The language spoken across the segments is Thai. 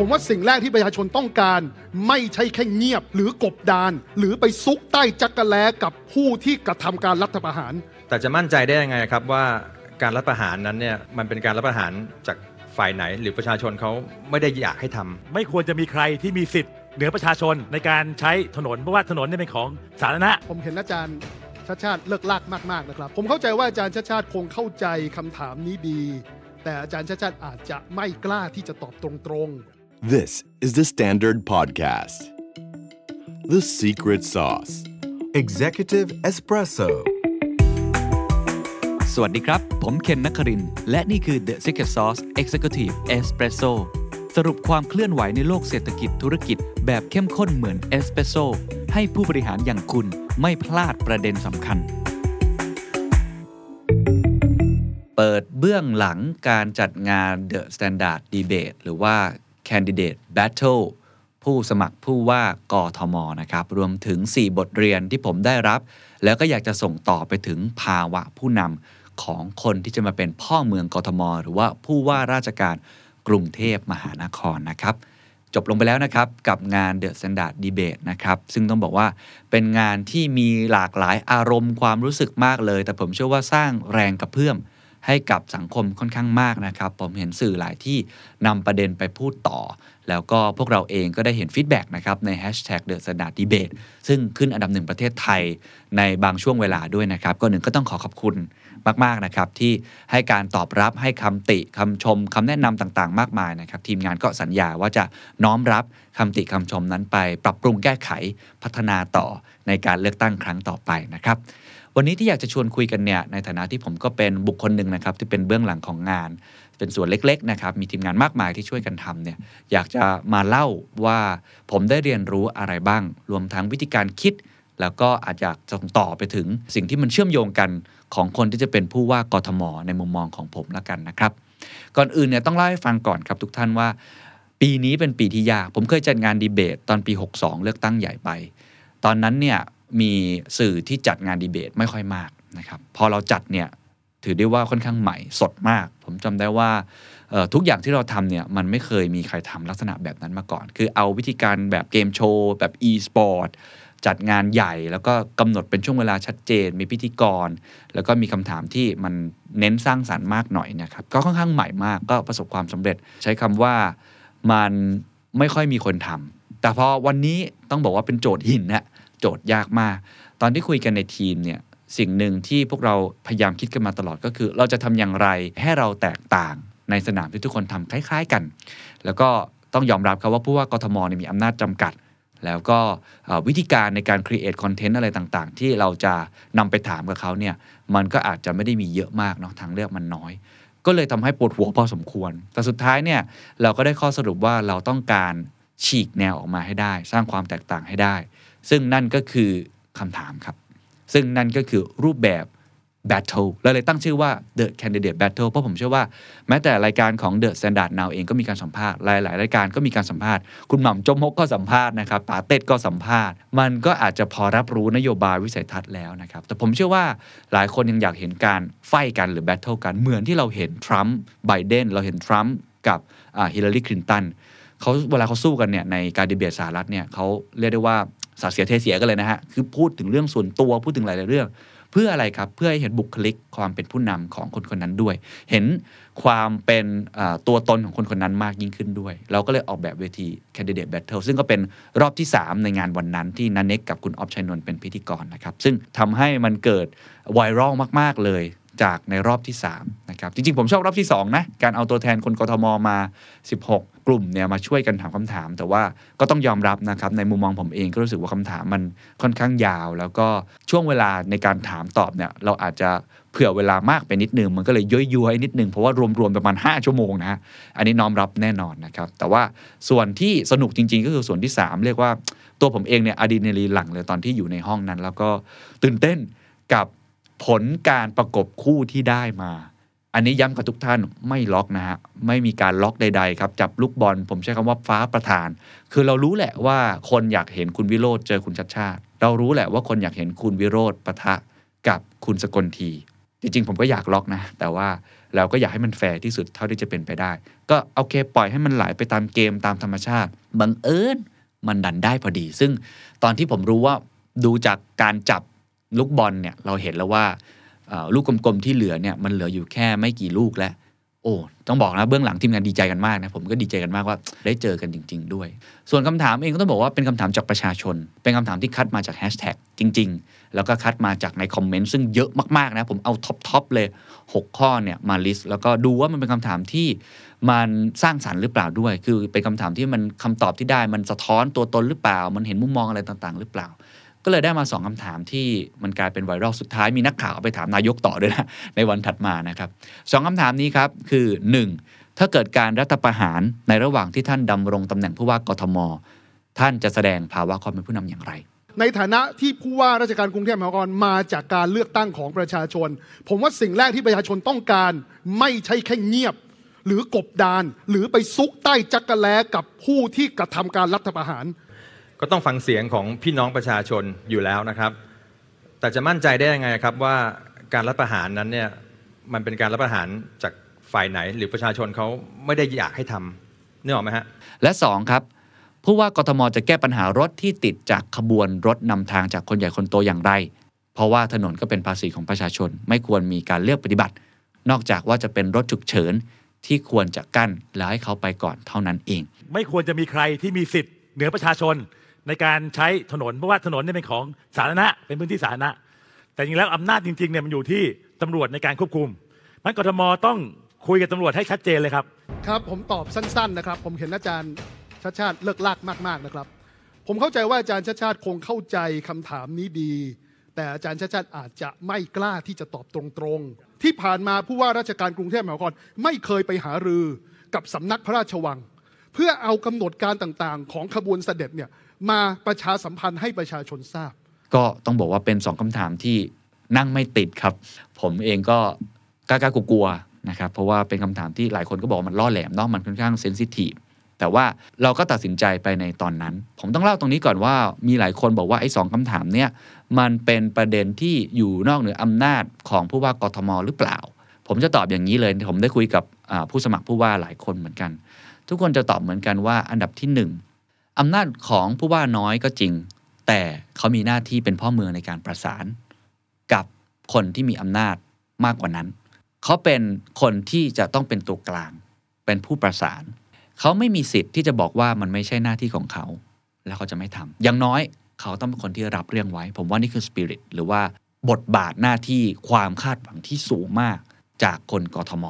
ผมว่าสิ่งแรกที่ประชาชนต้องการ ไม่ใช่แค่เงียบหรือกบดาน หรือไปซุกใต้จักรแลกับผู้ที่กระทำการรัฐประหาร แต่จะมั่นใจได้ยังไงครับว่าการรัฐประหารนั้นเนี่ยมันเป็นการรัฐประหารจากฝ่ายไหน หรือประชาชนเขาไม่ได้อยากให้ทำไม่ควรจะมีใครที่มีสิทธิ์เหนือประชาชนในการใช้ถนนเพราะว่าถนนเนี่ยเป็นของสาธารณะ ผมเห็นอาจารย์ชาติชาติเลิกลากมากๆนะครับ ผมเข้าใจว่าอาจารย์ชาติชาติคงเข้าใจคำถามนี้ดี แต่อาจารย์ชาติชาติอาจจะไม่กล้าที่จะตอบตรงๆ This is the Standard Podcast. The Secret Sauce. Executive Espresso สวัสดีครับ ผมเคนนักครินทร์และนี่คือ The Secret Sauce Executive Espresso สรุปความเคลื่อนไหวในโลกเศรษฐกิจธุรกิจ แบบเข้มข้นเหมือนเอสเปรสโซให้ผู้บริหารอย่างคุณไม่พลาดประเด็นสำคัญ เปิดเบื้องหลังการจัดงาน The Standard Debate หรือว่า Candidate Battle ผู้สมัครผู้ว่ากทมนะครับ รวมถึง 4 บทเรียนที่ผมได้รับ แล้วก็อยากจะส่งต่อไปถึงภาวะผู้นำของคนที่จะมาเป็นพ่อเมืองกทม หรือว่าผู้ว่าราชการกรุงเทพมหานครนะครับ จบลงไปแล้วนะครับ กับงาน The Standard Debate นะครับ ซึ่งต้องบอกว่าเป็นงานที่มีหลากหลายอารมณ์ความรู้สึกมากเลย แต่ผมเชื่อว่าสร้างแรงกระเพื่อม ให้กับสังคมค่อนข้างมากนะครับ ผมเห็นสื่อหลายที่นำประเด็นไปพูดต่อ แล้วก็พวกเราเองก็ได้เห็นฟีดแบ็กนะครับใน Hashtag The Standard Debate ซึ่งขึ้นอันดับหนึ่งประเทศไทยในบางช่วงเวลาด้วยนะครับ ก็หนึ่งก็ต้องขอขอบคุณมาก ๆ นะครับ ที่ให้การตอบรับให้คำติคำชมคำแนะนำต่างๆ มากมายนะครับ ทีมงานก็สัญญาว่าจะน้อมรับคำติคำชมนั้นไป ปรับปรุงแก้ไขพัฒนาต่อในการเลือกตั้งครั้งต่อไปนะครับ วันนี้ที่อยากจะชวนคุยกันเนี่ยในฐานะที่ผมก็เป็นบุคคลหนึ่งนะครับที่เป็นเบื้องหลังของงาน เป็นส่วนเล็กๆนะครับมีทีมงานมากมายที่ช่วยกันทำเนี่ยอยากจะมาเล่าว่าผมได้เรียนรู้อะไรบ้าง รวมทั้งวิธีการคิด แล้วก็อาจจะส่งต่อไปถึงสิ่งที่มันเชื่อมโยงกันของคนที่จะเป็นผู้ว่ากทมในมุมมองของผมละกันนะครับ ก่อนอื่นเนี่ยต้องเล่าให้ฟังก่อนครับทุกท่านว่า ปีนี้เป็นปีที่ยากผมเคยจัดงานดีเบตตอนปี 62 เลือกตั้งใหญ่ไป ตอนนั้นเนี่ย มีสื่อที่จัดงานดีเบตไม่ค่อยมากนะครับพอเราจัดเนี่ยถือได้ว่าค่อนข้างใหม่สดมาก ผมจำได้ว่าทุกอย่างที่เราทำเนี่ยมันไม่เคยมีใครทำลักษณะแบบนั้นมาก่อน คือเอาวิธีการแบบเกมโชว์แบบ e-sport จัดงานใหญ่แล้วก็กำหนดเป็นช่วงเวลาชัดเจน มีพิธีกร แล้วก็มีคำถามที่มันเน้นสร้างสารรค์มากหน่อยนะครับก็ค่อนข้างใหม่มากก็ประสบความสำเร็จ ใช้คำว่ามันไม่ค่อยมีคนทำแต่พอวันนี้ต้องบอกว่าเป็นโจทย์หินนะ โจทย์ยากมาก ตอนที่คุยกันในทีมเนี่ยสิ่งหนึ่งที่พวกเราพยายามคิดกันมาตลอดก็คือ เราจะทำอย่างไรให้เราแตกต่างในสนามที่ทุกคนทำคล้าย ๆกัน แล้วก็ต้องยอมรับครับว่าผู้ว่ากทมมีอำนาจจำกัด แล้วก็วิธีการในการ create content อะไรต่างๆ ที่เราจะนำไปถามกับเขาเนี่ยมันก็อาจจะไม่ได้มีเยอะมากเนาะทางเลือกมันน้อย ก็เลยทำให้ปวดหัวพอสมควร แต่สุดท้ายเนี่ยเราก็ได้ข้อสรุปว่าเราต้องการ ฉีกแนวออกมาให้ได้ สร้างความแตกต่างให้ได้ ซึ่งนั่นก็คือคำถามครับ ซึ่งนั่นก็คือรูปแบบ Battle เราเลยตั้งชื่อว่า The Candidate Battle เพราะผมเชื่อว่า แม้แต่รายการของ The Standard Now เองก็มีการสัมภาษณ์ หลาย ๆ รายการก็มีการสัมภาษณ์ คุณหม่ำจมมกก็สัมภาษณ์นะครับป๋าเต็ดก็สัมภาษณ์ มันก็อาจจะพอรับรู้นโยบายวิสัยทัศน์แล้วนะครับ แต่ผมเชื่อว่าหลายคนยังอยากเห็นการไฟกันหรือ Battle กันเหมือนที่เราเห็นทรัมป์ไบเดนเราเห็นทรัมป์กับฮิลลารีคลินตัน เขาเวลาเขาสู้กันเนี่ยในการดีเบตสหรัฐเนี่ยเขาเรียกได้ว่าสาเสียเทเสียกันเลยนะฮะคือพูดถึงเรื่องส่วนตัวพูดถึงหลายๆเรื่อง เพื่ออะไรครับเพื่อให้เห็นบุคลิกความเป็นผู้นำของคนคนนั้นด้วย เห็นความเป็นตัวตนของคนคนนั้นมากยิ่งขึ้นด้วย เราก็เลยออกแบบเวที Candidate Battle ซึ่งก็เป็นรอบที่ 3 ในงานวันนั้นที่นันเน็กกับคุณออฟชัยนนท์เป็นพิธีกรนะครับซึ่งทำให้มันเกิดไวรัลมาก ๆเลย จากในรอบที่3นะครับจริงๆ ผมชอบรอบที่ 2 นะ การเอาตัวแทนคนกทมมา 16 กลุ่มเนี่ยมาช่วยกันถามคำถาม แต่ว่าก็ต้องยอมรับนะครับในมุมมองผมเองก็รู้สึกว่าคำถามมันค่อนข้างยาว แล้วก็ช่วงเวลาในการถามตอบเนี่ยเราอาจจะเผื่อเวลามากไปนิดนึงมันก็เลยย้อยย้ยๆนิดนึงเพราะว่ารวมๆประมาณ 5 ชั่วโมงนะฮะอันนี้น้อมรับแน่นอนนะครับแต่ว่าส่วนที่สนุกจริง ๆ ก็คือส่วนที่ 3 เรียกว่าตัวผมเองเนี่ยอะดรีนาลีนหลั่งเลยตอนที่อยู่ในห้องนั้น แล้วก็ตื่นเต้นกับ ผลการประกบคู่ที่ได้มา อันนี้ย้ำกับทุกท่านไม่ล็อกนะฮะไม่มีการล็อกใดๆครับจับลูกบอล ผมใช้คำว่าฟ้าประธาน คือเรารู้แหละว่าคนอยากเห็นคุณวิโรธเจอคุณชัดชาติ เรารู้แหละว่าคนอยากเห็นคุณวิโรธปะทะกับคุณสกลที จริงๆ ผมก็อยากล็อกนะ แต่ว่าเราก็อยากให้มันแฟร์ที่สุดเท่าที่จะเป็นไปได้ ก็โอเค ปล่อยให้มันไหลไปตามเกมตามธรรมชาติบังเอิญมันดันได้พอดี ซึ่งตอนที่ผมรู้ว่าดูจากการจับ ลูกบอลเนี่ยเราเห็นแล้วว่าลูกกลมๆที่เหลือเนี่ยมันเหลืออยู่แค่ไม่กี่ลูกแล้ว โอ้ต้องบอกนะเบื้องหลังทีมงานดีใจกันมากนะผมก็ดีใจกันมากว่าได้เจอกันจริง ๆ ด้วย ส่วนคำถามเองก็ต้องบอกว่าเป็นคำถามจากประชาชน เป็นคำถามที่คัดมาจากแฮชแท็กจริง ๆ แล้วก็คัดมาจากในคอมเมนต์ซึ่งเยอะมากๆนะผมเอา top ๆเลย 6 ข้อเนี่ยมา list แล้วก็ดูว่ามันเป็นคำถามที่มันสร้างสรรค์หรือเปล่าด้วย คือเป็นคำถามที่มันคำตอบที่ได้มันสะท้อนตัวตนหรือเปล่า มันเห็นมุมมองอะไรต่างๆ หรือเปล่า ก็เลยได้มาสองคำถามที่มันกลายเป็นไวรัลสุดท้ายมีนักข่าวไปถามนายกต่อด้วยนะในวันถัดมานะครับสองคำถามนี้ครับคือ 1. ถ้าเกิดการรัฐประหารในระหว่างที่ท่านดำรงตำแหน่งผู้ว่ากทม ท่านจะแสดงภาวะความเป็นผู้นำอย่างไร ในฐานะที่ผู้ว่าราชการกรุงเทพมหานครมาจากการเลือกตั้งของประชาชน ผมว่าสิ่งแรกที่ประชาชนต้องการไม่ใช่แค่เงียบ หรือกบดานหรือไปซุกใต้จักรแล้กับผู้ที่กระทำการรัฐประหาร ก็ต้องฟังเสียงของพี่น้องประชาชนอยู่แล้วนะครับ แต่จะมั่นใจได้ยังไงครับว่าการรัฐประหารนั้นเนี่ยมันเป็นการรัฐประหารจากฝ่ายไหน หรือประชาชนเขาไม่ได้อยากให้ทำนึกออกไหมฮะและสองครับผู้ว่ากทมจะแก้ปัญหารถที่ติดจากขบวนรถนำทางจากคนใหญ่คนโตอย่างไร เพราะว่าถนนก็เป็นภาษีของประชาชน ไม่ควรมีการเลือกปฏิบัติ นอกจากว่าจะเป็นรถฉุกเฉินที่ควรจะกั้นแล้วให้เขาไปก่อนเท่านั้นเอง ไม่ควรจะมีใครที่มีสิทธิ์เหนือประชาชน ในการใช้ถนนเพราะว่าถนนเนี่ยเป็นของสาธารณะเป็นพื้นที่สาธารณะ แต่จริงแล้วอำนาจจริงๆเนี่ยมันอยู่ที่ตำรวจในการควบคุมมันกทมต้องคุยกับตำรวจให้ชัดเจนเลยครับ ครับผมตอบสั้นๆนะครับ ผมเห็นอาจารย์ชาติชาติเลิกลากมากๆนะครับ ผมเข้าใจว่าอาจารย์ชาติชาติคงเข้าใจคำถามนี้ดี แต่อาจารย์ชาติชาติอาจจะไม่กล้าที่จะตอบตรงๆ ที่ผ่านมาผู้ว่าราชการกรุงเทพมหานครไม่เคยไปหารือกับสำนักพระราชวัง เพื่อเอากำหนดการต่างๆ ของขบวนเสด็จเนี่ย มาประชาสัมพันธ์ให้ประชาชนทราบ ก็ต้องบอกว่าเป็นสองคำถามที่นั่งไม่ติดครับ ผมเองก็กล้ากลัวๆนะครับ เพราะว่าเป็นคำถามที่หลายคนก็บอกมันล่อแหลมเนาะมันค่อนข้างเซนซิทีฟแต่ว่าเราก็ตัดสินใจไปในตอนนั้น ผมต้องเล่าตรงนี้ก่อนว่ามีหลายคนบอกว่าไอ้สองคำถามเนี่ยมันเป็นประเด็นที่อยู่นอกเหนืออำนาจของผู้ว่ากทมหรือเปล่า ผมจะตอบอย่างนี้เลย ผมได้คุยกับผู้สมัครผู้ว่าหลายคนเหมือนกัน ทุกคนจะตอบเหมือนกันว่าอันดับที่หนึ่ง อำนาจของผู้ว่าน้อยก็จริง แต่เขามีหน้าที่เป็นพ่อเมืองในการประสาน กับคนที่มีอำนาจมากกว่านั้น เขาเป็นคนที่จะต้องเป็นตัวกลาง เป็นผู้ประสาน เขาไม่มีสิทธิ์ที่จะบอกว่ามันไม่ใช่หน้าที่ของเขา แล้วเขาจะไม่ทำอย่างน้อยเขาต้องเป็นคนที่รับเรื่องไว้ ผมว่านี่คือสปิริตหรือว่าบทบาทหน้าที่ความคาดหวังที่สูงมากจากคนกทม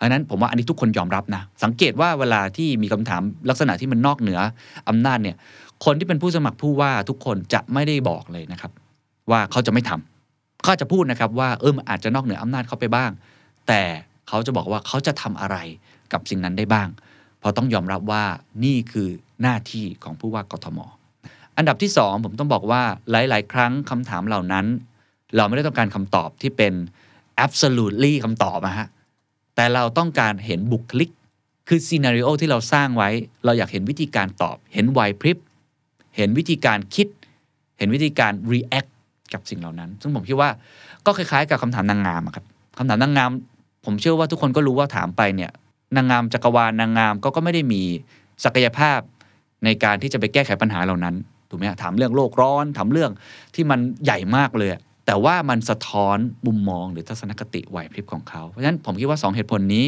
อันนั้นผมว่าอันนี้ทุกคนยอมรับนะ สังเกตว่าเวลาที่มีคำถามลักษณะที่มันนอกเหนืออำนาจเนี่ยคนที่เป็นผู้สมัครผู้ว่าทุกคนจะไม่ได้บอกเลยนะครับ ว่าเขาจะไม่ทำเขาจะพูดนะครับว่าเออมันอาจจะนอกเหนืออำนาจเขาไปบ้าง แต่เขาจะบอกว่าเขาจะทำอะไรกับสิ่งนั้นได้บ้าง เพราะต้องยอมรับว่านี่คือหน้าที่ของผู้ว่ากทม อันดับที่สองผมต้องบอกว่าหลาย ๆ ครั้งคำถามเหล่านั้น เราไม่ได้ต้องการคำตอบที่เป็น absolutely คำตอบนะฮะ แต่เราต้องการเห็นบุคลิก คือซีนารีโอที่เราสร้างไว้ เราอยากเห็นวิธีการตอบ เห็นไหวพริบ เห็นวิธีการคิด เห็นวิธีการ react กับสิ่งเหล่านั้น ซึ่งผมคิดว่าก็คล้ายๆ กับคำถามนางงามครับคำถามนางงาม ผมเชื่อว่าทุกคนก็รู้ว่าถามไปเนี่ย นางงามจักรวาลนางงามก็ก็ไม่ได้มีศักยภาพในการที่จะไปแก้ไขปัญหาเหล่านั้นถูกไหมถามเรื่องโลกร้อนถามเรื่องที่มันใหญ่มากเลย แต่ว่ามันสะท้อนมุมมองหรือทัศนคติไหวพริบของเขา เพราะฉะนั้นผมคิดว่าสองเหตุผลนี้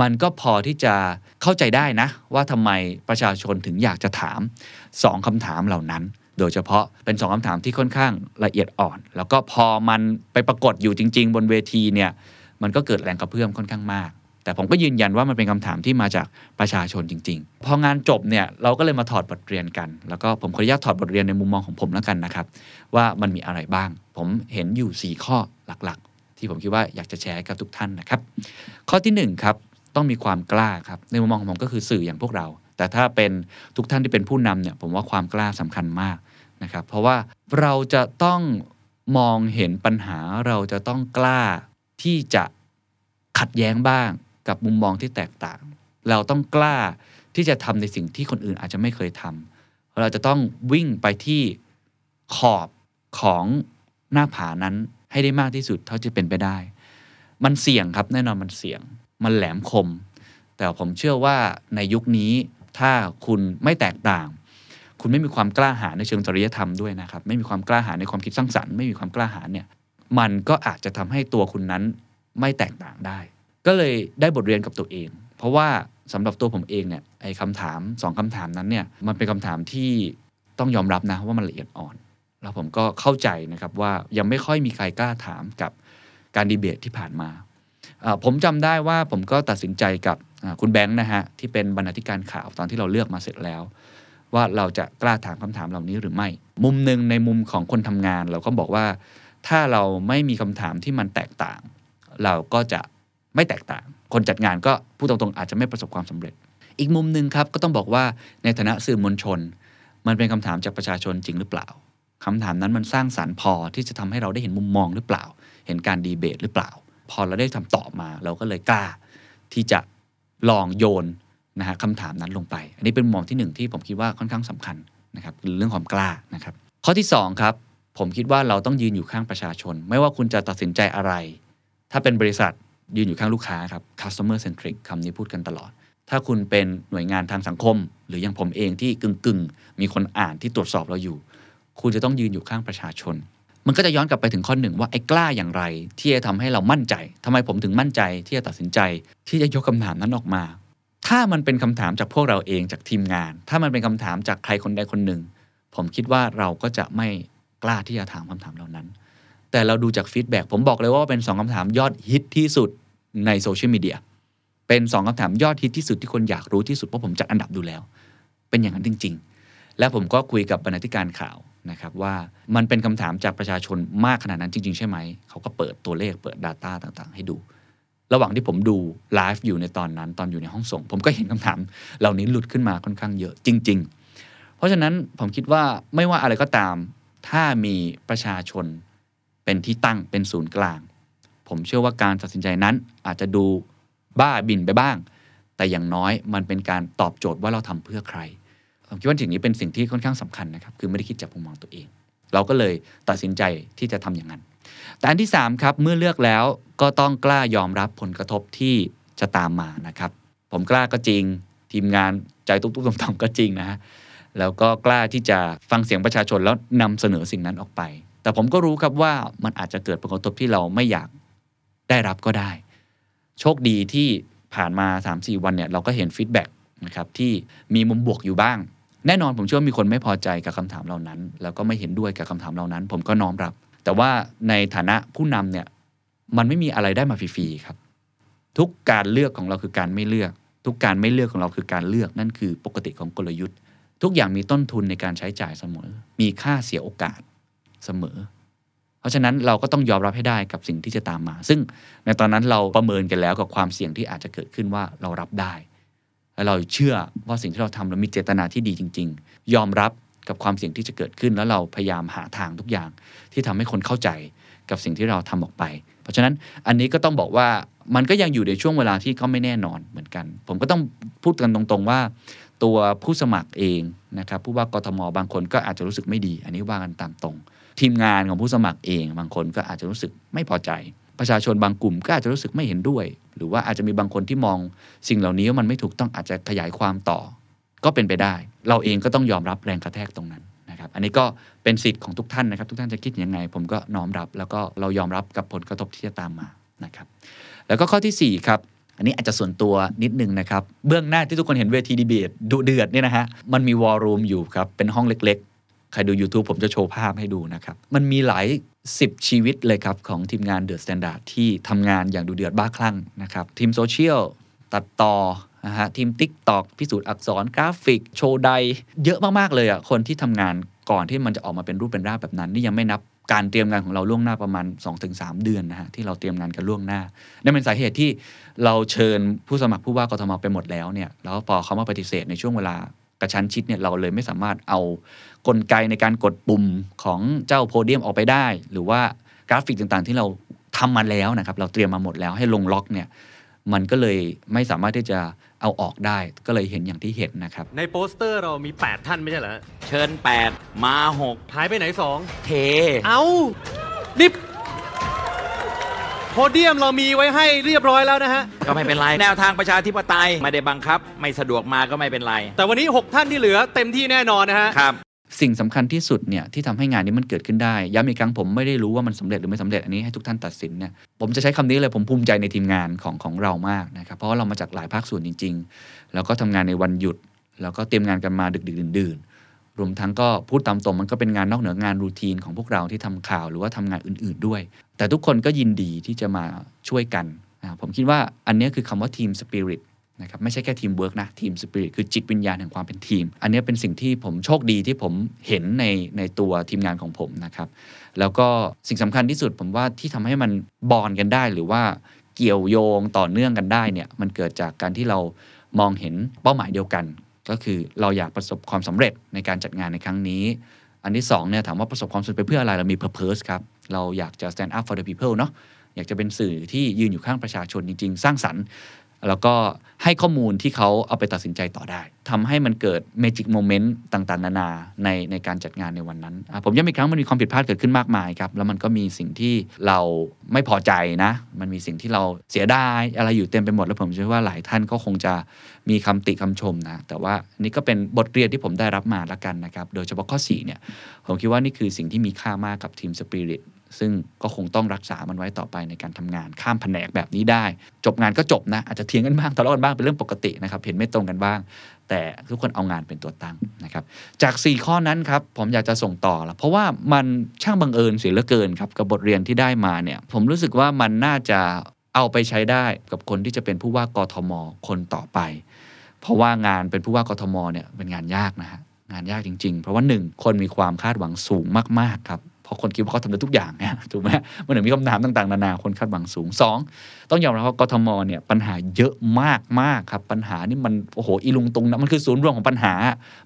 มันก็พอที่จะเข้าใจได้นะ ว่าทำไมประชาชนถึงอยากจะถามสองคำถามเหล่านั้น โดยเฉพาะเป็นสองคำถามที่ค่อนข้างละเอียดอ่อน แล้วก็พอมันไปปรากฏอยู่จริง ๆ บนเวทีเนี่ยมันก็เกิดแรงกระเพื่อมค่อนข้างมาก แต่ผมก็ยืนยันว่ามันเป็นคำถามที่มาจากประชาชนจริง ๆ พองานจบเนี่ยเราก็เลยมาถอดบทเรียนกัน แล้วก็ผมขออนุญาตถอดบทเรียนในมุมมองของผมแล้วกันนะครับ ว่ามันมีอะไรบ้าง ผมเห็นอยู่ 4 ข้อหลักๆ ที่ผมคิดว่าอยากจะแชร์กับทุกท่านนะครับ ข้อที่1ครับต้องมีความกล้าครับในมุมมองของผมก็คือสื่ออย่างพวกเรา แต่ถ้าเป็นทุกท่านที่เป็นผู้นำเนี่ยผมว่าความกล้าสำคัญมากนะครับ เพราะว่าเราจะต้องมองเห็นปัญหาเราจะต้องกล้าที่จะขัดแย้งบ้างกับมุมมองที่แตกต่าง เราต้องกล้าที่จะทำในสิ่งที่คนอื่นอาจจะไม่เคยทำเราจะต้องวิ่งไปที่ขอบ ของหน้าผานั้นให้ได้มากที่สุดเท่าที่เป็นไปได้ มันเสี่ยงครับแน่นอนมันเสี่ยง มันแหลมคม แต่ผมเชื่อว่าในยุคนี้ถ้าคุณไม่แตกต่าง คุณไม่มีความกล้าหาญในเชิงจริยธรรมด้วยนะครับ ไม่มีความกล้าหาญในความคิดสร้างสรรค์ไม่มีความกล้าหาญเนี่ยมันก็อาจจะทำให้ตัวคุณนั้นไม่แตกต่างได้ ก็เลยได้บทเรียนกับตัวเอง เพราะว่าสำหรับตัวผมเองเนี่ยไอ้คำถามสองคำถามนั้นเนี่ยมันเป็นคำถามที่ต้องยอมรับนะว่ามันละเอียดอ่อน แล้วผมก็เข้าใจนะครับว่ายังไม่ค่อยมีใครกล้าถามกับการดีเบตที่ผ่านมา ผมจำได้ว่าผมก็ตัดสินใจกับคุณแบงค์นะฮะที่เป็นบรรณาธิการข่าวตอนที่เราเลือกมาเสร็จแล้ว ว่าเราจะกล้าถามคำถามเหล่านี้หรือไม่ มุมหนึ่งในมุมของคนทำงาน เราก็บอกว่าถ้าเราไม่มีคำถามที่มันแตกต่าง เราก็จะไม่แตกต่าง คนจัดงานก็พูดตรงๆอาจจะไม่ประสบความสำเร็จ อีกมุมหนึ่งครับก็ต้องบอกว่าในฐานะสื่อมวลชน มันเป็นคำถามจากประชาชนจริงหรือเปล่า คำถามนั้นมันสร้างสารรค์พอที่จะทำให้เราได้เห็นมุมมองหรือเปล่า เห็นการดีเบตหรือเปล่า พอเราได้ทำตอบมาเราก็เลยกล้า ที่จะลองโยนนะฮะคำถามนั้นลงไป อันนี้เป็นมุมมองที่หนึ่งที่ผมคิดว่าค่อนข้างสำคัญนะครับเรื่องความกล้านะครับ ข้อที่สองครับ ผมคิดว่าเราต้องยืนอยู่ข้างประชาชน ไม่ว่าคุณจะตัดสินใจอะไร ถ้าเป็นบริษัทยืนอยู่ข้างลูกค้าครับ customer centric คำนี้พูดกันตลอด ถ้าคุณเป็นหน่วยงานทางสังคม หรืออย่างผมเองที่กึ่งกึ่งๆ มีคนอ่านที่ตรวจสอบเราอยู่ คุณจะต้องยืนอยู่ข้างประชาชน มันก็จะย้อนกลับไปถึงข้อหนึ่งว่าไอ้กล้าอย่างไร ที่จะทำให้เรามั่นใจทำไมผมถึงมั่นใจที่จะตัดสินใจ ที่จะยกคำถามนั้นออกมา ถ้ามันเป็นคำถามจากพวกเราเองจากทีมงาน ถ้ามันเป็นคำถามจากใครคนใดคนหนึ่ง ผมคิดว่าเราก็จะไม่กล้าที่จะถามคำถามเหล่านั้น แต่เราดูจาก feedback ผมบอกเลยว่าเป็นสองคำถามยอดฮิตที่สุดในโซเชียลมีเดียเป็นสองคำถามยอดฮิตที่สุดที่คนอยากรู้ที่สุดเพราะผมจัดอันดับดูแล้ว เป็นอย่างนั้นจริง ๆ และผมก็คุยกับบรรณาธิการข่าว นะครับว่ามันเป็นคำถามจากประชาชนมากขนาดนั้นจริง ๆ ใช่ไหม เขาก็เปิดตัวเลขเปิด Data ต่างๆ ให้ดู ระหว่างที่ผมดูไลฟ์อยู่ในตอนนั้นตอนอยู่ในห้องส่ง ผมก็เห็นคำถาม เหล่านี้หลุดขึ้นมาค่อนข้างเยอะจริง ๆ เพราะฉะนั้นผมคิดว่าไม่ว่าอะไรก็ตาม ถ้ามีประชาชนเป็นที่ตั้งเป็นศูนย์กลาง ผมเชื่อว่าการตัดสินใจนั้นอาจจะดูบ้าบินไปบ้าง แต่อย่างน้อยมันเป็นการตอบโจทย์ว่าเราทำเพื่อใคร ผมคิดว่าสิ่งนี้เป็นสิ่งที่ค่อนข้างสำคัญนะครับ คือไม่ได้คิดจากมุมมองตัวเอง เราก็เลยตัดสินใจที่จะทำอย่างนั้น แต่อันที่ 3 ครับ เมื่อเลือกแล้วก็ต้องกล้ายอมรับผลกระทบที่จะตามมานะครับ ผมกล้าก็จริง ทีมงานใจตุ๊กๆต่อมๆก็จริงนะฮะแล้วก็กล้าที่จะฟังเสียงประชาชนแล้วนำเสนอสิ่งนั้นออกไป แต่ผมก็รู้ครับว่ามันอาจจะเกิดผลกระทบที่เราไม่อยากได้รับก็ได้ โชคดีที่ผ่านมา 3-4 วันเนี่ยเราก็เห็นฟีดแบ็กนะครับที่มีมุมบวกอยู่บ้าง แน่นอนผมเชื่อว่ามีคนไม่พอใจกับคำถามเหล่านั้น แล้วก็ไม่เห็นด้วยกับคำถามเหล่านั้น ผมก็น้อมรับ แต่ว่าในฐานะผู้นำเนี่ยมันไม่มีอะไรได้มาฟรีๆครับ ทุกการเลือกของเราคือการไม่เลือก ทุกการไม่เลือกของเราคือการเลือกนั่นคือปกติของกลยุทธ์ ทุกอย่างมีต้นทุนในการใช้จ่ายเสมอ มีค่าเสียโอกาสเสมอ เพราะฉะนั้นเราก็ต้องยอมรับให้ได้กับสิ่งที่จะตามมา ซึ่งในตอนนั้นเราประเมินกันแล้วกับความเสี่ยงที่อาจจะเกิดขึ้นว่าเรารับได้ และเราเชื่อว่าสิ่งที่เราทำเรามีเจตนาที่ดีจริง ๆ ยอมรับกับความเสี่ยงที่จะเกิดขึ้น แล้วเราพยายามหาทางทุกอย่าง ที่ทำให้คนเข้าใจกับสิ่งที่เราทำออกไป เพราะฉะนั้นอันนี้ก็ต้องบอกว่ามันก็ยังอยู่ในช่วงเวลาที่ก็ไม่แน่นอนเหมือนกัน ผมก็ต้องพูดกันตรงๆว่า ตัวผู้สมัครเองนะครับผู้ว่ากทมบางคนก็อาจจะรู้สึกไม่ดี อันนี้ว่ากันตามตรง ทีมงานของผู้สมัครเอง บางคนก็อาจจะรู้สึกไม่พอใจ ประชาชนบางกลุ่มก็อาจจะรู้สึกไม่เห็นด้วย หรือว่าอาจจะมีบางคนที่มองสิ่งเหล่านี้ว่ามันไม่ถูกต้องอาจจะขยายความต่อ ก็เป็นไปได้ เราเองก็ต้องยอมรับแรงกระแทกตรงนั้นนะครับ อันนี้ก็เป็นสิทธิ์ของทุกท่านนะครับ ทุกท่านจะคิดยังไง ผมก็น้อมรับ แล้วก็เรายอมรับกับผลกระทบที่จะตามมานะครับ แล้วก็ข้อทีสี่4ครับอันนี้อาจจะส่วนตัวนิดนึงนะครับ เบื้องหน้าที่ทุกคนเห็นเวทีดีเบตดุเดือดเนี่ยนะฮะมันมีวอลลุ่มอยู่ครับ เป็นห้องเล็ก ใครดู YouTube ผมจะโชว์ภาพให้ดูนะครับ มันมีหลาย 10 ชีวิตเลยครับ ของทีมงาน THE STANDARD ที่ทำงานอย่างดุเดือดบ้าคลั่งนะครับ ทีมโซเชียล ตัดต่อนะฮะทีม TikTok พิสูจน์อักษรกราฟิก โชว์ใด เยอะมาก ๆ เลยอะคนที่ทำงานก่อนที่มันจะออกมาเป็นรูปเป็นร่างแบบนั้น นี่ยังไม่นับการเตรียมงานของเราล่วงหน้าประมาณ 2-3 เดือนนะฮะที่เราเตรียมงานกันล่วงหน้านั่นเป็นสาเหตุที่เราเชิญผู้สมัครผู้ว่ากทมไปหมดแล้วเนี่ยแล้วพอเขามาปฏิเสธในช่วงเวลา กระชั้นชิดเนี่ยเราเลยไม่สามารถเอากลไกในการกดปุ่มของเจ้าโพเดียมออกไปได้ หรือว่ากราฟิกต่างๆ ที่เราทำมาแล้วนะครับ เราเตรียมมาหมดแล้วให้ลงล็อกเนี่ยมันก็เลยไม่สามารถที่จะเอาออกได้ก็เลยเห็นอย่างที่เห็นนะครับ ในโปสเตอร์เรามี 8 ท่านไม่ใช่เหรอ เชิญ 8 มา 6 หายไปไหนเท2เอ้านี่ โพเดียมเรามีไว้ให้เรียบร้อยแล้วนะฮะ ก็ไม่เป็นไร แนวทางประชาธิปไตยไม่ได้บังคับ ไม่สะดวกมาก็ไม่เป็นไร แต่วันนี้ 6 ท่านที่เหลือเต็มที่แน่นอนนะฮะ ครับ สิ่งสำคัญที่สุดเนี่ยที่ทำให้งานนี้มันเกิดขึ้นได้ ย้ำอีกครั้งผมไม่ได้รู้ว่ามันสำเร็จหรือไม่สำเร็จอันนี้ให้ทุกท่านตัดสินเนี่ยผมจะใช้คำนี้เลยผมภูมิใจในทีมงานของของเรามากนะครับเพราะว่าเรามาจากหลายภาคส่วนจริง ๆ แล้วก็ทำงานในวันหยุด แล้วก็เตรียมงานกันมาดึกๆดื่นๆ รวมทั้งก็พูดตามตรงมันก็เป็นงานนอกเหนืองาน routine ของพวกเราที่ทำข่าวหรือว่าทำงานอื่น ๆด้วย แต่ทุกคนก็ยินดีที่จะมาช่วยกันนะครับผมคิดว่าอันนี้คือคำว่า team spirit นะครับไม่ใช่แค่ทีมเวิร์กนะ team spirit คือจิตวิญญาณแห่งความเป็นทีม อันนี้เป็นสิ่งที่ผมโชคดีที่ผมเห็นในในตัวทีมงานของผมนะครับ แล้วก็สิ่งสำคัญที่สุดผมว่าที่ทำให้มันบอนกันได้หรือว่าเกี่ยวโยงต่อเนื่องกันได้เนี่ยมันเกิดจากการที่เรามองเห็นเป้าหมายเดียวกัน ก็คือเราอยากประสบความสำเร็จในการจัดงานในครั้งนี้ อันที่สองเนี่ยถามว่าประสบความสำเร็จไปเพื่ออะไรเรามี purpose ครับ เราอยากจะ stand up for the people เนาะอยากจะเป็นสื่อที่ยืนอยู่ข้างประชาชนจริง ๆ สร้างสรรค์ แล้วก็ให้ข้อมูลที่เขาเอาไปตัดสินใจต่อได้ทำให้มันเกิดเมจิกโมเมนต์ต่างๆ นานาในในการจัดงานในวันนั้น ผมย้ำอีกครั้งมันมีความผิดพลาดเกิดขึ้นมากมายครับ แล้วมันก็มีสิ่งที่เราไม่พอใจนะ มันมีสิ่งที่เราเสียดายอะไรอยู่เต็มไปหมด แล้วผมเชื่อว่าหลายท่านก็คงจะมีคำติคำชมนะ แต่ว่านี่ก็เป็นบทเรียนที่ผมได้รับมาละกันนะครับ โดยเฉพาะข้อ4เนี่ยผมคิดว่านี่คือสิ่งที่มีค่ามากกับทีมสปิริต ซึ่งก็คงต้องรักษามันไว้ต่อไปในการทำงานข้ามแผนกแบบนี้ได้ จบงานก็จบนะ อาจจะเถียงกันบ้างทะเลาะกันบ้างเป็นเรื่องปกตินะครับ เห็นไม่ตรงกันบ้าง แต่ทุกคนเอางานเป็นตัวตั้งนะครับ จาก 4 ข้อนั้นครับ ผมอยากจะส่งต่อละเพราะว่ามันช่างบังเอิญเสียเหลือเกินครับ กับบทเรียนที่ได้มาเนี่ย ผมรู้สึกว่ามันน่าจะเอาไปใช้ได้กับคนที่จะเป็นผู้ว่ากทม คนต่อไป เพราะว่างานเป็นผู้ว่ากทมเนี่ยเป็นงานยากนะฮะงานยากจริง ๆ เพราะว่าหนึ่งคนมีความคาดหวังสูงมากๆครับ ราะคนคิดว่าเขาทำได้ทุกอย่างเนี่ยถูกไหมมันถึงมีคำถามต่างๆนานาคนคาดหวังสูงสองต้องยอมรับว่ากทมเนี่ยปัญหาเยอะมากมากครับ ปัญหานี่มันโอ้โหอีลุงตุงนะมันคือศูนย์รวมของปัญหา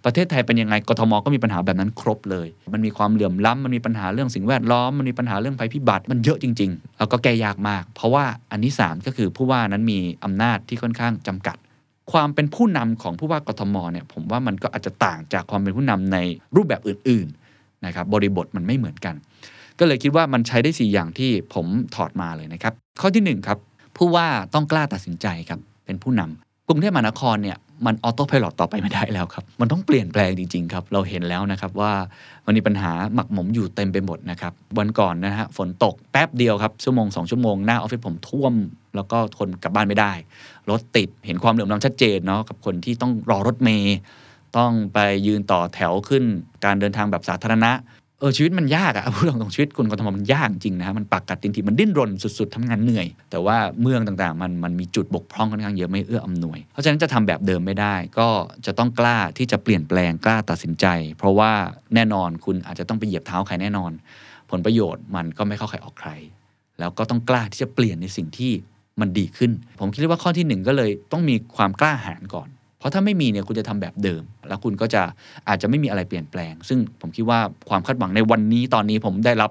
ประเทศไทยเป็นยังไงกทมก็มีปัญหาแบบนั้นครบเลย มันมีความเหลื่อมล้ำมันมีปัญหาเรื่องสิ่งแวดล้อมมันมีปัญหาเรื่องภัยพิบัติมันเยอะจริงๆแล้วก็แก้ยากมาก เพราะว่าอันที่สามก็คือผู้ว่านั้นมีอำนาจที่ค่อนข้างจำกัดความเป็นผู้นำของผู้ว่ากทมเนี่ยผมว่ามันก็อาจจะต่างจากความเป็นผู้นำในรูปแบบอื่นๆ นะครับบริบทมันไม่เหมือนกัน ก็เลยคิดว่ามันใช้ได้ 4 อย่างที่ผมถอดมาเลยนะครับ ข้อที่1ครับผู้ว่าต้องกล้าตัดสินใจครับเป็นผู้นำกรุงเทพมหานครเนี่ยมันออโต้พายโต่อไปไม่ได้แล้วครับ มันต้องเปลี่ยนแปลงจริง ๆ ครับ เราเห็นแล้วนะครับว่ามันมีปัญหาหมักหมมอยู่เต็มไปหมดนะครับ วันก่อนนะฮะฝนตกแป๊บเดียวครับ ชั่วโมงสองชั่วโมง หน้าออฟฟิศผมท่วม แล้วก็คนกลับบ้านไม่ได้ รถติดเห็นความเหลื่อมล้ำชัดเจนเนาะกับคนที่ต้องรอรถเมย์ ต้องไปยืนต่อแถวขึ้น การเดินทางแบบสาธารณะเออชีวิตมันยากอะพูดตรงๆชีวิตคนกทมมันยากจริงนะฮะมันปักกัดจริงๆมันดิ้นรนสุดๆทำงานเหนื่อย แต่ว่าเมืองต่างๆ มันมันมีจุดบกพร่องค่อนข้างเยอะไม่เอื้ออำนวย เพราะฉะนั้นจะทำแบบเดิมไม่ได้ ก็จะต้องกล้าที่จะเปลี่ยนแปลงกล้าตัดสินใจ เพราะว่าแน่นอนคุณอาจจะต้องไปเหยียบเท้าใครแน่นอน ผลประโยชน์มันก็ไม่เข้าใครออกใคร แล้วก็ต้องกล้าที่จะเปลี่ยนในสิ่งที่มันดีขึ้น ผมคิดว่าข้อที่หนึ่งก็เลยต้องมีความกล้าหาญก่อน ราะถ้าไม่มีเนี่ยคุณจะทำแบบเดิม แล้วคุณก็จะอาจจะไม่มีอะไรเปลี่ยนแปลง ซึ่งผมคิดว่าความคาดหวังในวันนี้ตอนนี้ผมได้รับ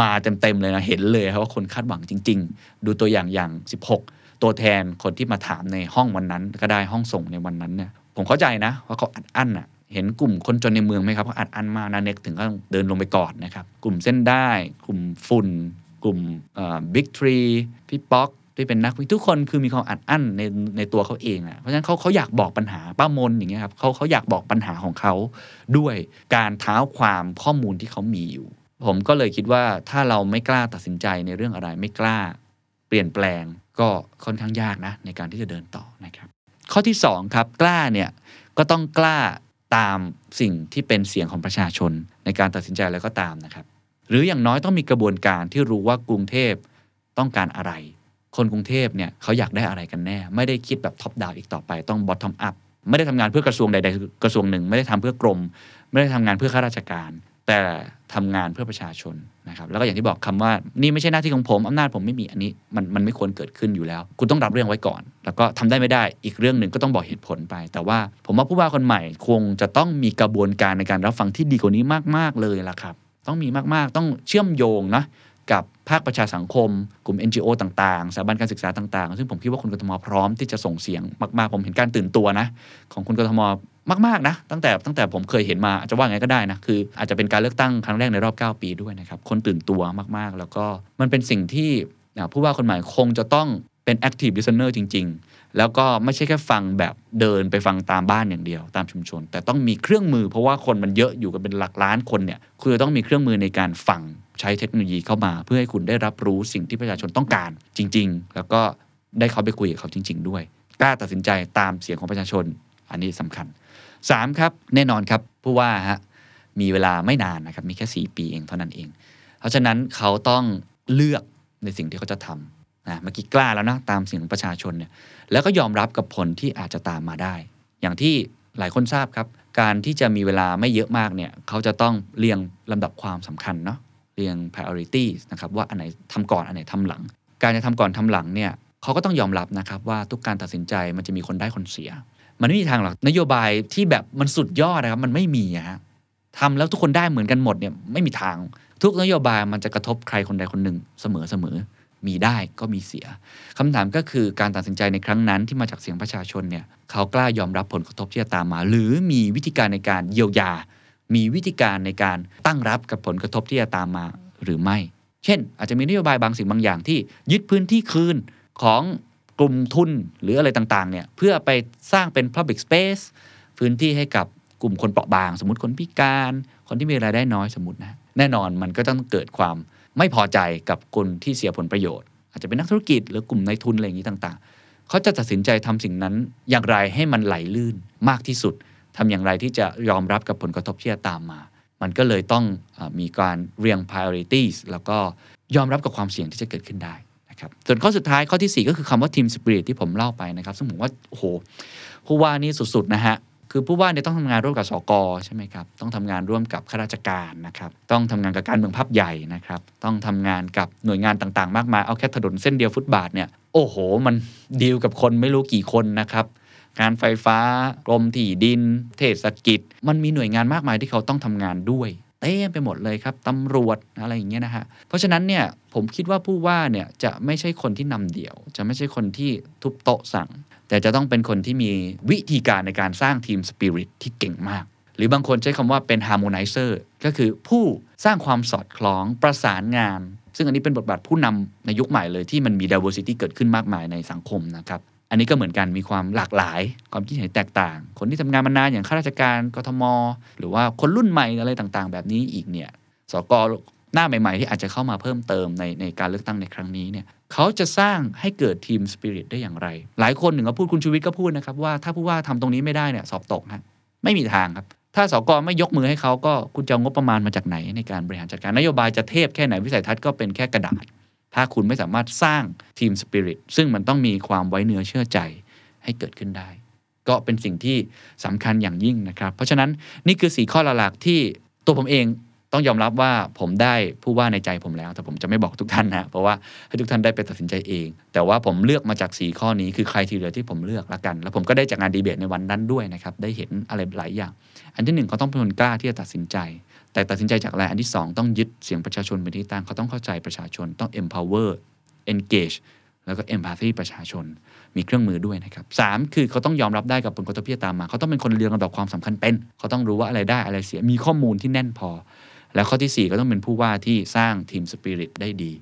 มาเต็มๆเลยนะเห็นเลยครับว่าคนคาดหวังจริง ๆ ดูตัวอย่างอย่าง 16 ตัวแทนคนที่มาถามในห้องวันนั้น ก็ได้ห้องส่งในวันนั้นเนี่ยผมเข้าใจนะว่าเขาอัดอั้นอะเห็นกลุ่มคนจนในเมืองไหมครับเขาอัดอั้นมากนาเน็กถึงก็เดินลงไปกอดนะครับกลุ่มเส้นได้ กลุ่มฝุ่น กลุ่มบิ๊กทรีพี่ป๊อก ที่เป็นนักวิทุกคนคือมีความอัดอั้นในในตัวเขาเองอะเพราะฉะนั้นเขาเขาอยากบอกปัญหาป้ามนอย่างเงี้ยครับเขาเขาอยากบอกปัญหาของเขาด้วยการเท้าความข้อมูลที่เขามีอยู่ ผมก็เลยคิดว่าถ้าเราไม่กล้าตัดสินใจในเรื่องอะไรไม่กล้า เปลี่ยนแปลงก็ค่อนข้างยากนะ ในการที่จะเดินต่อนะครับ ข้อที่สองครับกล้าเนี่ยก็ต้องกล้าตามสิ่งที่เป็นเสียงของประชาชนในการตัดสินใจแล้วก็ตามนะครับ หรืออย่างน้อยต้องมีกระบวนการที่รู้ว่ากรุงเทพต้องการอะไร คนกรุงเทพเนี่ยเขาอยากได้อะไรกันแน่ ไม่ได้คิดแบบ top down อีกต่อไปต้อง bottom up ไม่ได้ทำงานเพื่อกระทรวงใดๆกระทรวงหนึ่ง ไม่ได้ทำเพื่อกรม ไม่ได้ทำงานเพื่อข้าราชการ แต่ทำงานเพื่อประชาชนนะครับแล้วก็อย่างที่บอกคำว่านี่ไม่ใช่หน้าที่ของผมอำนาจผมไม่มีอันนี้มันมันไม่ควรเกิดขึ้นอยู่แล้ว คุณต้องรับเรื่องไว้ก่อน แล้วก็ทำได้ไม่ได้อีกเรื่องหนึ่งก็ต้องบอกเหตุผลไป แต่ว่าผมว่าผู้ว่าคนใหม่คงจะต้องมีกระบวนการในการรับฟังที่ดีกว่านี้มาก ๆเลยล่ะครับ ต้องมีมากๆต้องเชื่อมโยงนะ กับภาคประชาสังคม กลุ่ม NGO ต่างๆสถาบันการศึกษาต่างๆ ซึ่งผมคิดว่าคุณกทมพร้อมที่จะส่งเสียงมากๆ ผมเห็นการตื่นตัวนะ ของคุณกทมมากๆนะ ตั้งแต่ตั้งแต่ผมเคยเห็นมาอาจจะว่าไงก็ได้นะ คืออาจจะเป็นการเลือกตั้งครั้งแรกในรอบ 9 ปีด้วยนะครับ คนตื่นตัวมากๆ แล้วก็มันเป็นสิ่งที่ผู้ว่าคนใหม่คงจะต้องเป็น active listener จริง ๆ แล้วก็ไม่ใช่แค่ฟังแบบเดินไปฟังตามบ้านอย่างเดียวตามชุมชน แต่ต้องมีเครื่องมือ เพราะว่าคนมันเยอะอยู่กันเป็นหลักล้านคนเนี่ยคุณจะต้องมีเครื่องมือในการฟังใช้เทคโนโลยีเข้ามา เพื่อให้คุณได้รับรู้สิ่งที่ประชาชนต้องการจริง ๆ แล้วก็ได้เขาไปคุยกับเขาจริง ๆ ด้วยกล้าตัดสินใจตามเสียงของประชาชนอันนี้สำคัญ 3 ครับแน่นอนครับผู้ว่าฮะมีเวลาไม่นานนะครับมีแค่ 4 ปีเองเท่านั้นเอง เพราะฉะนั้นเขาต้องเลือกในสิ่งที่เขาจะทำนะเมื่อกี้กล้าแล้วนะตามเสียงของประชาชนเนี่ย แล้วก็ยอมรับกับผลที่อาจจะตามมาได้ อย่างที่หลายคนทราบครับ การที่จะมีเวลาไม่เยอะมากเนี่ยเขาจะต้องเรียงลำดับความสำคัญเนาะเรียง priorities นะครับว่าอันไหนทำก่อนอันไหนทำหลัง การจะทำก่อนทำหลังเนี่ยเขาก็ต้องยอมรับนะครับว่าทุกการตัดสินใจมันจะมีคนได้คนเสีย มันไม่มีทางหรอกนโยบายที่แบบมันสุดยอดนะครับมันไม่มีอะฮะทำแล้วทุกคนได้เหมือนกันหมดเนี่ยไม่มีทาง ทุกนโยบายมันจะกระทบใครคนใดคนหนึ่งเสมอเสมอ มีได้ก็มีเสียคำถามก็คือการตัดสินใจในครั้งนั้นที่มาจากเสียงประชาชนเนี่ยเขากล้ายอมรับผลกระทบที่จะตามมา หรือมีวิธีการในการเยียวยา มีวิธีการในการตั้งรับกับผลกระทบที่จะตามมาหรือไม่ เช่น อาจจะมีนโยบายบางสิ่งบางอย่างที่ยึดพื้นที่คืนของกลุ่มทุนหรืออะไรต่างๆเนี่ยเพื่อไปสร้างเป็น Public Space พื้นที่ให้กับกลุ่มคนเปราะบาง สมมติคนพิการ คนที่มีรายได้น้อยสมมตินะแน่นอนมันก็ต้องเกิดความ ไม่พอใจกับคนที่เสียผลประโยชน์ อาจจะเป็นนักธุรกิจหรือกลุ่มนายทุนอะไรอย่างนี้ต่างๆ เขาจะตัดสินใจทำสิ่งนั้นอย่างไรให้มันไหลลื่นมากที่สุดทำอย่างไรที่จะยอมรับกับผลกระทบที่จะตามมา มันก็เลยต้องอมีการเรียง priorities แล้วก็ยอมรับกับความเสี่ยงที่จะเกิดขึ้นได้นะครับส่วนข้อสุดท้ายข้อที่ 4 ก็คือคำว่า team spirit ที่ผมเล่าไปนะครับ ซึ่งผมว่า โอ้โหผู้ว่านี่สุด ๆ นะฮะ คือผู้ว่าเนี่ยต้องทำงานร่วมกับสกใช่ไหมครับ ต้องทำงานร่วมกับข้าราชการนะครับ ต้องทำงานกับการเมืองภาพใหญ่นะครับ ต้องทำงานกับหน่วยงานต่างๆ มากมาย เอาแค่ถนนเส้นเดียวฟุตบาทเนี่ย โอ้โห มันดีลกับคนไม่รู้กี่คนนะครับ การไฟฟ้ากรมที่ดิน เทศกิจ มันมีหน่วยงานมากมายที่เขาต้องทำงานด้วย เต็มไปหมดเลยครับตำรวจอะไรอย่างเงี้ยนะฮะ เพราะฉะนั้นเนี่ยผมคิดว่าผู้ว่าเนี่ยจะไม่ใช่คนที่นำเดี่ยว จะไม่ใช่คนที่ทุบโต๊ะสั่ง แต่จะต้องเป็นคนที่มีวิธีการในการสร้าง team spirit ที่เก่งมาก หรือบางคนใช้คำว่าเป็น harmonizer ก็คือผู้สร้างความสอดคล้องประสานงาน ซึ่งอันนี้เป็นบทบาทผู้นำในยุคใหม่เลยที่มันมี diversity เกิดขึ้นมากมายในสังคมนะครับอันนี้ก็เหมือนกันมีความหลากหลาย ความคิดเห็นแตกต่าง คนที่ทำงานมานานอย่างข้าราชการกทม หรือว่าคนรุ่นใหม่อะไรต่างๆ แบบนี้อีกเนี่ยสก หน้าใหม่ ๆ ที่อาจจะเข้ามาเพิ่มเติมในในการเลือกตั้งในครั้งนี้เนี่ยเขาจะสร้างให้เกิดทีมสปิริตได้อย่างไร หลายคนหนึ่งก็พูดคุณชูวิทย์ก็พูดนะครับว่าถ้าผู้ว่าทำตรงนี้ไม่ได้เนี่ยสอบตกฮะไม่มีทางครับ ถ้าสกไม่ยกมือให้เขาก็คุณจะงบประมาณมาจากไหนในการบริหารจัดการนโยบายจะเทพแค่ไหนวิสัยทัศน์ก็เป็นแค่กระดาษ ถ้าคุณไม่สามารถสร้างทีมสปิริตซึ่งมันต้องมีความไว้เนื้อเชื่อใจให้เกิดขึ้นได้ ก็เป็นสิ่งที่สำคัญอย่างยิ่งนะครับ เพราะฉะนั้นนี่คือสีข้อหลักๆที่ตัวผมเอง ต้องยอมรับว่าผมได้ผู้ว่าในใจผมแล้ว แต่ผมจะไม่บอกทุกท่านนะเพราะว่าให้ทุกท่านได้ไปตัดสินใจเอง แต่ว่าผมเลือกมาจากสีข้อนี้คือใครที่เหลือที่ผมเลือกละกัน แล้วผมก็ได้จากงานดีเบตในวันนั้นด้วยนะครับได้เห็นอะไรหลายอย่าง อันที่หนึ่งเขาต้องเป็นคนกล้าที่จะตัดสินใจ แต่ตัดสินใจจากอะไรอันที่สองต้องยึดเสียงประชาชนเป็นที่ตั้งเขาต้องเข้าใจประชาชนต้อง empower engage แล้วก็ empathy ประชาชนมีเครื่องมือด้วยนะครับสามคือเขาต้องยอมรับได้กับผลกระทบที่ตามมา เขาต้องเป็นคนเรียงลำดับความสำคัญเป็น เขาต้องรู้ว่าอะไรได้อะไรเสียมีข้อมูลที่แน่นพอ แล้วข้อที่ 4 ก็ต้องเป็นผู้ว่าที่สร้างทีมสปิริตได้ดี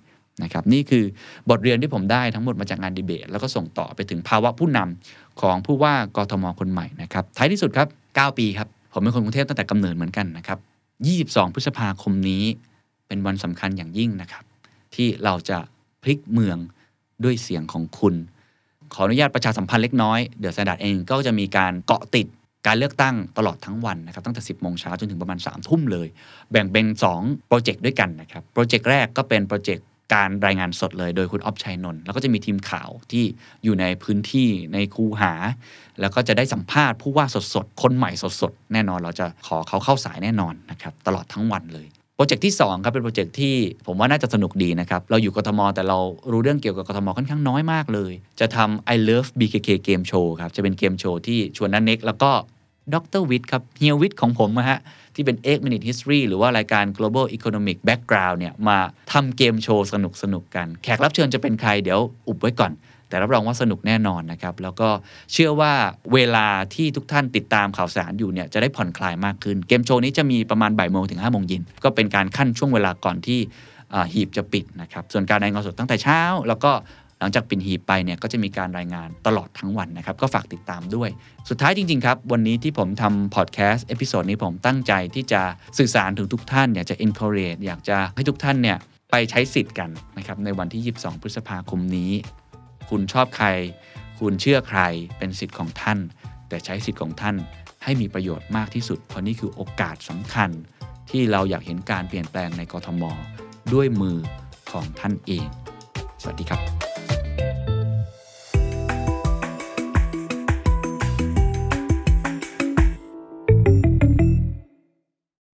นะครับนี่คือบทเรียนที่ผมได้ทั้งหมดมาจากงานดีเบต แล้วก็ส่งต่อไปถึงภาวะผู้นำของผู้ว่ากทมคนใหม่นะครับท้ายที่สุดครับ 9 ปีครับผมเป็นคนกรุงเทพตั้งแต่กำเนิดเหมือนกันนะครับ22 พฤษภาคมนี้เป็นวันสำคัญอย่างยิ่งนะครับ ที่เราจะพลิกเมืองด้วยเสียงของคุณ ขออนุญาตประชาสัมพันธ์เล็กน้อย THE STANDARD เองก็จะมีการเกาะติด การเลือกตั้งตลอดทั้งวันนะครับตั้งแต่ 10 โมงเช้าจนถึงประมาณ 3 ทุ่มเลย แบ่งเป็น 2 โปรเจกต์ด้วยกันนะครับ โปรเจกต์แรกก็เป็นโปรเจกต์การรายงานสดเลยโดยคุณอ๊อฟชัยนนท์แล้วก็จะมีทีมข่าวที่อยู่ในพื้นที่ในคูหา แล้วก็จะได้สัมภาษณ์ผู้ว่าสดๆ คนใหม่สดๆ แน่นอนเราจะขอเขาเข้าสายแน่นอนนะครับตลอดทั้งวันเลย โปรเจกต์ที่2ครับเป็นโปรเจกต์ที่ผมว่าน่าจะสนุกดีนะครับ เราอยู่กทม แต่เรารู้เรื่องเกี่ยวกับกทมค่อนข้างน้อยมากเลย จะทำ I Love BKK Game Show ครับ จะเป็นเกมโชว์ที่ชวนนันเน็กแล้วก็ดรวิทครับเฮียวิทของผมนะฮะ ที่เป็น 8 Minute History หรือว่ารายการ Global Economic Background เนี่ยมาทำเกมโชว์สนุกสนุกกัน แขกรับเชิญจะเป็นใครเดี๋ยวอุบไว้ก่อน แต่รับรองว่าสนุกแน่นอนนะครับ แล้วก็เชื่อว่าเวลาที่ทุกท่านติดตามข่าวสารอยู่เนี่ยจะได้ผ่อนคลายมากขึ้น เกมโชว์นี้จะมีประมาณบ่ายโมงถึง5้าโมงเย็นก็เป็นการขั้นช่วงเวลาก่อนที่หีบจะปิดนะครับ ส่วนการรายงานสดตั้งแต่เช้า แล้วก็หลังจากปิดหีบไปเนี่ยก็จะมีการรายงานตลอดทั้งวันนะครับ ก็ฝากติดตามด้วย สุดท้ายจริง ๆ ครับ วันนี้ที่ผมทำพอดแคสต์ episode นี้ผมตั้งใจที่จะสื่อสารถึงทุกท่าน อยากจะ encourage อยากจะให้ทุกท่านเนี่ยไปใช้สิทธิ์กันนะครับในวันที่ 22 พฤษภาคมนี้ คุณชอบใคร คุณเชื่อใครเป็นสิทธิ์ของท่าน แต่ใช้สิทธิ์ของท่านให้มีประโยชน์มากที่สุด เพราะนี่คือโอกาสสำคัญ ที่เราอยากเห็นการเปลี่ยนแปลงในกทม ด้วยมือของท่านเอง สวัสดีครับ